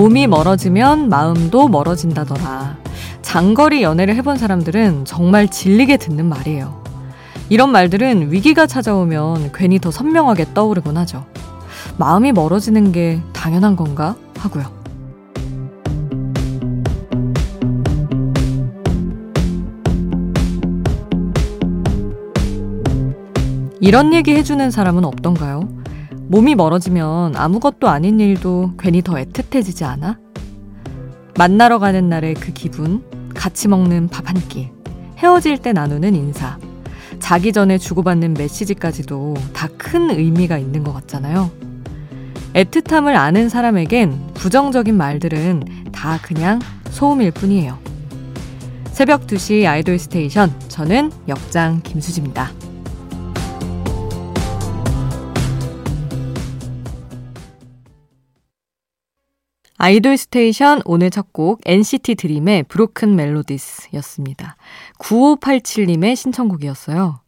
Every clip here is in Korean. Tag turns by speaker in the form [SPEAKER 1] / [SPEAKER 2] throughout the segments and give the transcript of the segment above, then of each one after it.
[SPEAKER 1] 몸이 멀어지면 마음도 멀어진다더라. 장거리 연애를 해본 사람들은 정말 질리게 듣는 말이에요. 이런 말들은 위기가 찾아오면 괜히 더 선명하게 떠오르곤 하죠. 마음이 멀어지는 게 당연한 건가 하고요. 이런 얘기 해주는 사람은 없던가요? 몸이 멀어지면 아무것도 아닌 일도 괜히 더 애틋해지지 않아? 만나러 가는 날의 그 기분, 같이 먹는 밥 한 끼, 헤어질 때 나누는 인사, 자기 전에 주고받는 메시지까지도 다 큰 의미가 있는 것 같잖아요. 애틋함을 아는 사람에겐 부정적인 말들은 다 그냥 소음일 뿐이에요. 새벽 2시 아이돌 스테이션, 저는 역장 김수지입니다. 아이돌 스테이션 오늘 첫 곡 NCT 드림의 Broken Melodies였습니다. 9587님의 신청곡이었어요.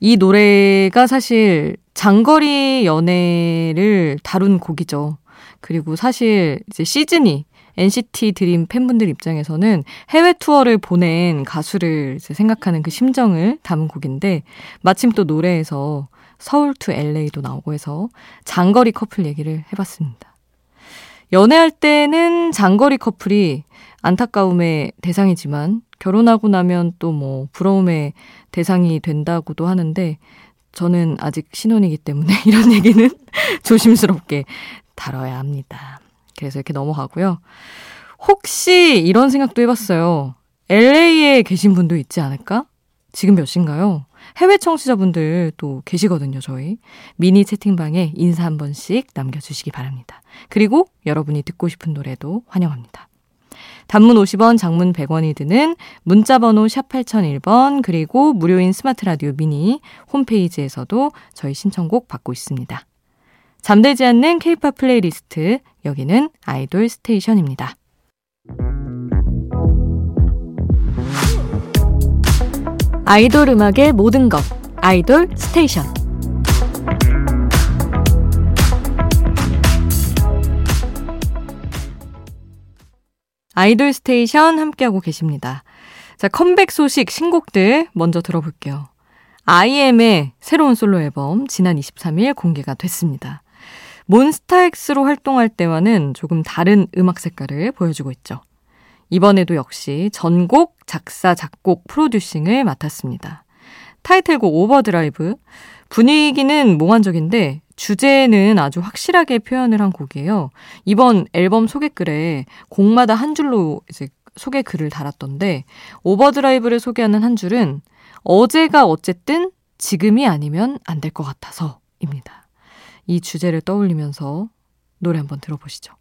[SPEAKER 1] 이 노래가 사실 장거리 연애를 다룬 곡이죠. 그리고 사실 이제 시즌이 NCT 드림 팬분들 입장에서는 해외 투어를 보낸 가수를 생각하는 그 심정을 담은 곡인데 마침 또 노래에서 서울 to LA도 나오고 해서 장거리 커플 얘기를 해봤습니다. 연애할 때는 장거리 커플이 안타까움의 대상이지만 결혼하고 나면 또 뭐 부러움의 대상이 된다고도 하는데 저는 아직 신혼이기 때문에 이런 얘기는 조심스럽게 다뤄야 합니다. 그래서 이렇게 넘어가고요. 혹시 이런 생각도 해봤어요. LA에 계신 분도 있지 않을까? 지금 몇 시인가요? 해외 청취자분들 또 계시거든요, 저희. 미니 채팅방에 인사 한 번씩 남겨주시기 바랍니다. 그리고 여러분이 듣고 싶은 노래도 환영합니다. 단문 50원, 장문 100원이 드는 문자번호 샵 8001번, 그리고 무료인 스마트 라디오 미니 홈페이지에서도 저희 신청곡 받고 있습니다. 잠들지 않는 케이팝 플레이리스트, 여기는 아이돌 스테이션입니다. 아이돌 음악의 모든 것 아이돌 스테이션 아이돌 스테이션 함께하고 계십니다. 자, 컴백 소식 신곡들 먼저 들어볼게요. IM의 새로운 솔로 앨범 지난 23일 공개가 됐습니다. 몬스타엑스로 활동할 때와는 조금 다른 음악 색깔을 보여주고 있죠. 이번에도 역시 전곡, 작사, 작곡, 프로듀싱을 맡았습니다. 타이틀곡 Overdrive. 분위기는 몽환적인데 주제는 아주 확실하게 표현을 한 곡이에요. 이번 앨범 소개글에 곡마다 한 줄로 이제 소개 글을 달았던데 Overdrive를 소개하는 한 줄은 어제가 어쨌든 지금이 아니면 안 될 것 같아서입니다. 이 주제를 떠올리면서 노래 한번 들어보시죠.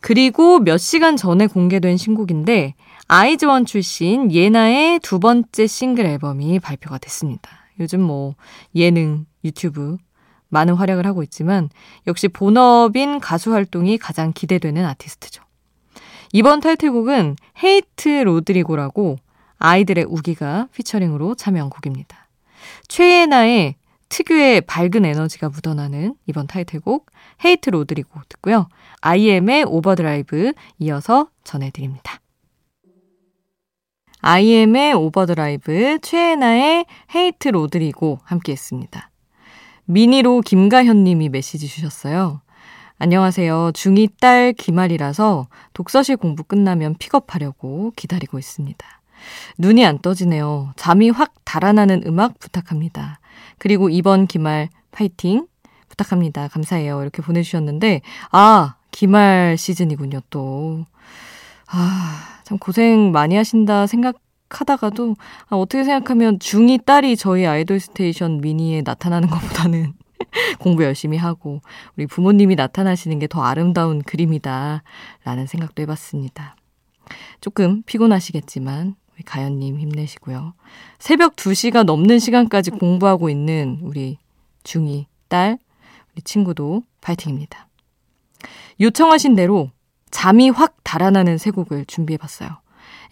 [SPEAKER 1] 그리고 몇 시간 전에 공개된 신곡인데 아이즈원 출신 예나의 두 번째 싱글 앨범이 발표가 됐습니다. 요즘 뭐 예능, 유튜브 많은 활약을 하고 있지만 역시 본업인 가수 활동이 가장 기대되는 아티스트죠. 이번 타이틀곡은 Hate Rodrigo라고 아이들의 우기가 피처링으로 참여한 곡입니다. 최예나의 특유의 밝은 에너지가 묻어나는 이번 타이틀곡 Hate Rodrigo 듣고요. IM의 Overdrive 이어서 전해드립니다. IM의 Overdrive, 최예나의 Hate Rodrigo 함께 했습니다. 미니로 김가현 님이 메시지 주셨어요. 안녕하세요. 중2 딸 기말이라서 독서실 공부 끝나면 픽업하려고 기다리고 있습니다. 눈이 안 떠지네요. 잠이 확 달아나는 음악 부탁합니다. 그리고 이번 기말 파이팅 부탁합니다. 감사해요. 이렇게 보내주셨는데, 아, 기말 시즌이군요, 또. 아, 참 고생 많이 하신다 생각하다가도, 아, 어떻게 생각하면 중2 딸이 저희 아이돌 스테이션 미니에 나타나는 것보다는 공부 열심히 하고, 우리 부모님이 나타나시는 게 더 아름다운 그림이다. 라는 생각도 해봤습니다. 조금 피곤하시겠지만, 가연님 힘내시고요. 새벽 2시가 넘는 시간까지 공부하고 있는 우리 중2 딸, 우리 친구도 파이팅입니다. 요청하신 대로 잠이 확 달아나는 세 곡을 준비해봤어요.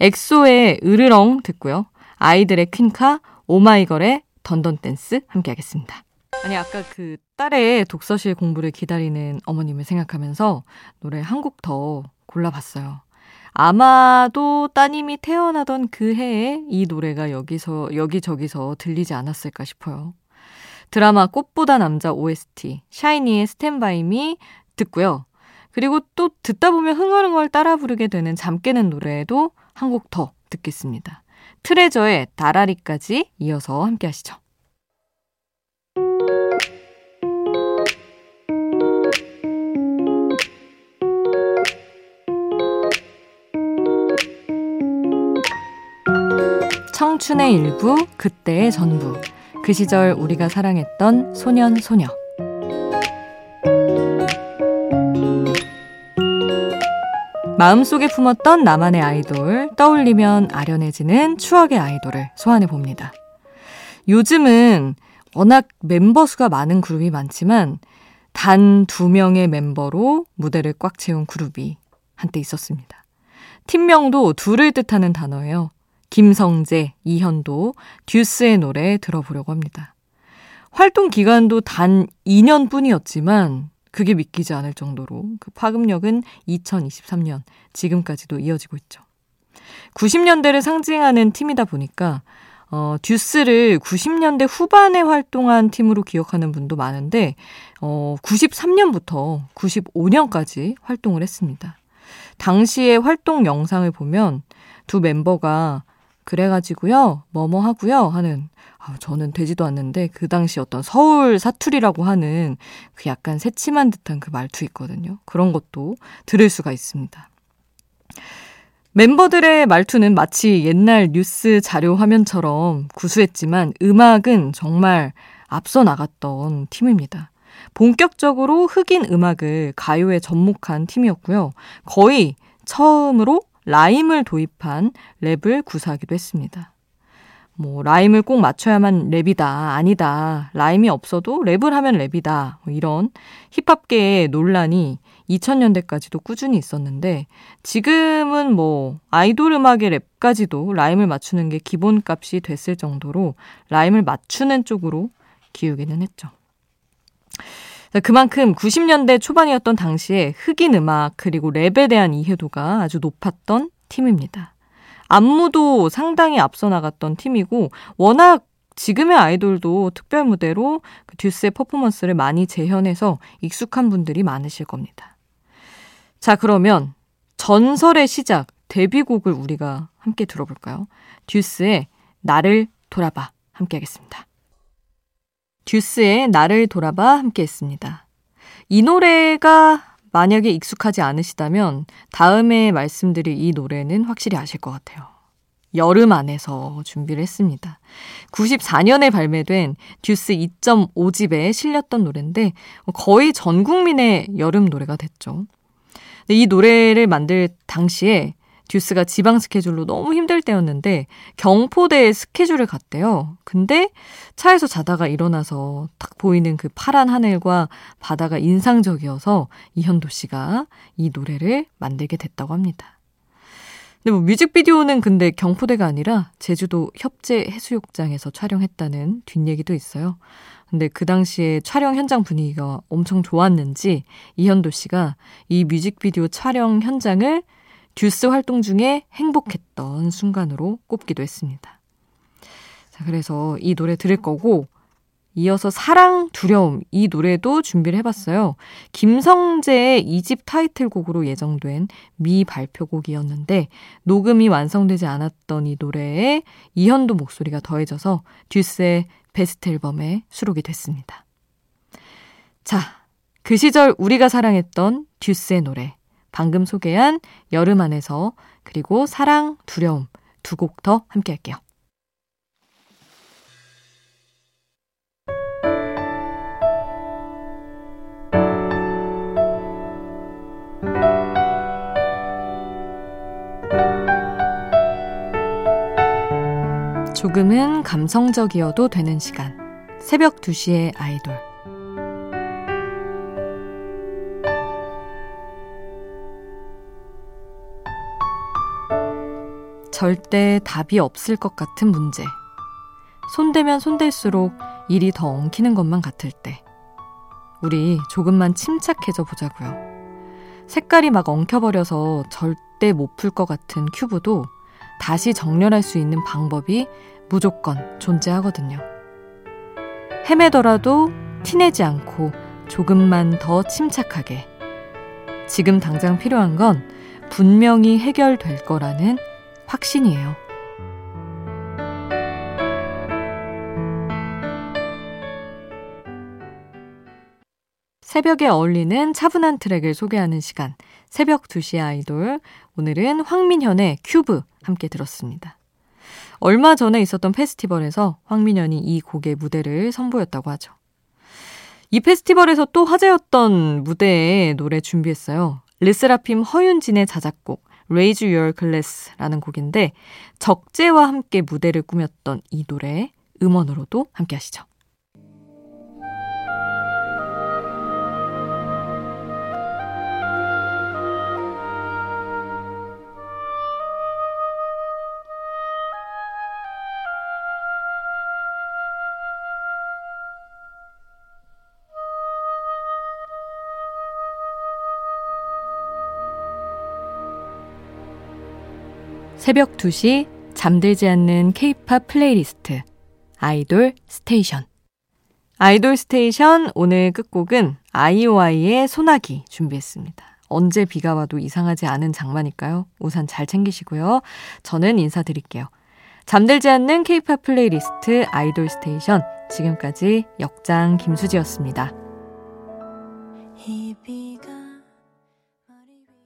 [SPEAKER 1] 엑소의 으르렁 듣고요. 아이들의 퀸카, 오마이걸의 던던댄스 함께 하겠습니다. 아니 아까 그 딸의 독서실 공부를 기다리는 어머님을 생각하면서 노래 한 곡 더 골라봤어요. 아마도 따님이 태어나던 그 해에 이 노래가 여기서 여기저기서 들리지 않았을까 싶어요. 드라마 꽃보다 남자 OST 샤이니의 Stand By Me 듣고요. 그리고 또 듣다 보면 흥얼흥얼 따라 부르게 되는 잠 깨는 노래도 한 곡 더 듣겠습니다. 트레저의 다라리까지 이어서 함께 하시죠. 청춘의 일부, 그때의 전부. 그 시절 우리가 사랑했던 소년, 소녀. 마음속에 품었던 나만의 아이돌, 떠올리면 아련해지는 추억의 아이돌을 소환해 봅니다. 요즘은 워낙 멤버 수가 많은 그룹이 많지만 단 두 명의 멤버로 무대를 꽉 채운 그룹이 한때 있었습니다. 팀명도 둘을 뜻하는 단어예요. 김성재, 이현도, 듀스의 노래 들어보려고 합니다. 활동 기간도 단 2년 뿐이었지만 그게 믿기지 않을 정도로 그 파급력은 2023년 지금까지도 이어지고 있죠. 90년대를 상징하는 팀이다 보니까 어, 듀스를 90년대 후반에 활동한 팀으로 기억하는 분도 많은데 어, 93년부터 95년까지 활동을 했습니다. 당시의 활동 영상을 보면 두 멤버가 그래가지고요, 뭐뭐 하고요 하는, 아, 저는 되지도 않는데 그 당시 어떤 서울 사투리라고 하는 그 약간 새침한 듯한 그 말투 있거든요. 그런 것도 들을 수가 있습니다. 멤버들의 말투는 마치 옛날 뉴스 자료 화면처럼 구수했지만 음악은 정말 앞서 나갔던 팀입니다. 본격적으로 흑인 음악을 가요에 접목한 팀이었고요. 거의 처음으로 라임을 도입한 랩을 구사하기도 했습니다. 뭐, 라임을 꼭 맞춰야만 랩이다, 아니다, 라임이 없어도 랩을 하면 랩이다, 뭐 이런 힙합계의 논란이 2000년대까지도 꾸준히 있었는데, 지금은 뭐, 아이돌 음악의 랩까지도 라임을 맞추는 게 기본값이 됐을 정도로 라임을 맞추는 쪽으로 기우기는 했죠. 그만큼 90년대 초반이었던 당시에 흑인 음악 그리고 랩에 대한 이해도가 아주 높았던 팀입니다. 안무도 상당히 앞서 나갔던 팀이고 워낙 지금의 아이돌도 특별 무대로 그 듀스의 퍼포먼스를 많이 재현해서 익숙한 분들이 많으실 겁니다. 자, 그러면 전설의 시작 데뷔곡을 우리가 함께 들어볼까요? 듀스의 나를 돌아봐 함께 하겠습니다. 듀스의 나를 돌아봐 함께 했습니다. 이 노래가 만약에 익숙하지 않으시다면 다음에 말씀드릴 이 노래는 확실히 아실 것 같아요. 여름 안에서 준비를 했습니다. 94년에 발매된 듀스 2.5집에 실렸던 노래인데 거의 전 국민의 여름 노래가 됐죠. 이 노래를 만들 당시에 듀스가 지방 스케줄로 너무 힘들 때였는데 경포대에 스케줄을 갔대요. 근데 차에서 자다가 일어나서 딱 보이는 그 파란 하늘과 바다가 인상적이어서 이현도 씨가 이 노래를 만들게 됐다고 합니다. 근데 뭐 뮤직비디오는 근데 경포대가 아니라 제주도 협재 해수욕장에서 촬영했다는 뒷얘기도 있어요. 근데 그 당시에 촬영 현장 분위기가 엄청 좋았는지 이현도 씨가 이 뮤직비디오 촬영 현장을 듀스 활동 중에 행복했던 순간으로 꼽기도 했습니다. 자, 그래서 이 노래 들을 거고, 이어서 사랑, 두려움, 이 노래도 준비를 해봤어요. 김성재의 이집 타이틀곡으로 예정된 미 발표곡이었는데, 녹음이 완성되지 않았던 이 노래에 이현도 목소리가 더해져서 듀스의 베스트 앨범에 수록이 됐습니다. 자, 그 시절 우리가 사랑했던 듀스의 노래. 방금 소개한 여름 안에서 그리고 사랑, 두려움 두 곡 더 함께 할게요. 조금은 감성적이어도 되는 시간. 새벽 2시의 아이돌. 절대 답이 없을 것 같은 문제. 손대면 손댈수록 일이 더 엉키는 것만 같을 때 우리 조금만 침착해져 보자고요. 색깔이 막 엉켜버려서 절대 못 풀 것 같은 큐브도 다시 정렬할 수 있는 방법이 무조건 존재하거든요. 헤매더라도 티내지 않고 조금만 더 침착하게. 지금 당장 필요한 건 분명히 해결될 거라는 확신이에요. 새벽에 어울리는 차분한 트랙을 소개하는 시간. 새벽 2시 아이돌. 오늘은 황민현의 큐브 함께 들었습니다. 얼마 전에 있었던 페스티벌에서 황민현이 이 곡의 무대를 선보였다고 하죠. 이 페스티벌에서 또 화제였던 무대에 노래 준비했어요. 르스라핌 허윤진의 자작곡 Raise Your Glass라는 곡인데 적재와 함께 무대를 꾸몄던 이 노래 음원으로도 함께 하시죠. 새벽 2시 잠들지 않는 케이팝 플레이리스트 아이돌 스테이션 아이돌 스테이션 오늘 끝곡은 아이오아이의 소나기 준비했습니다. 언제 비가 와도 이상하지 않은 장마니까요. 우산 잘 챙기시고요. 저는 인사드릴게요. 잠들지 않는 케이팝 플레이리스트 아이돌 스테이션 지금까지 역장 김수지였습니다.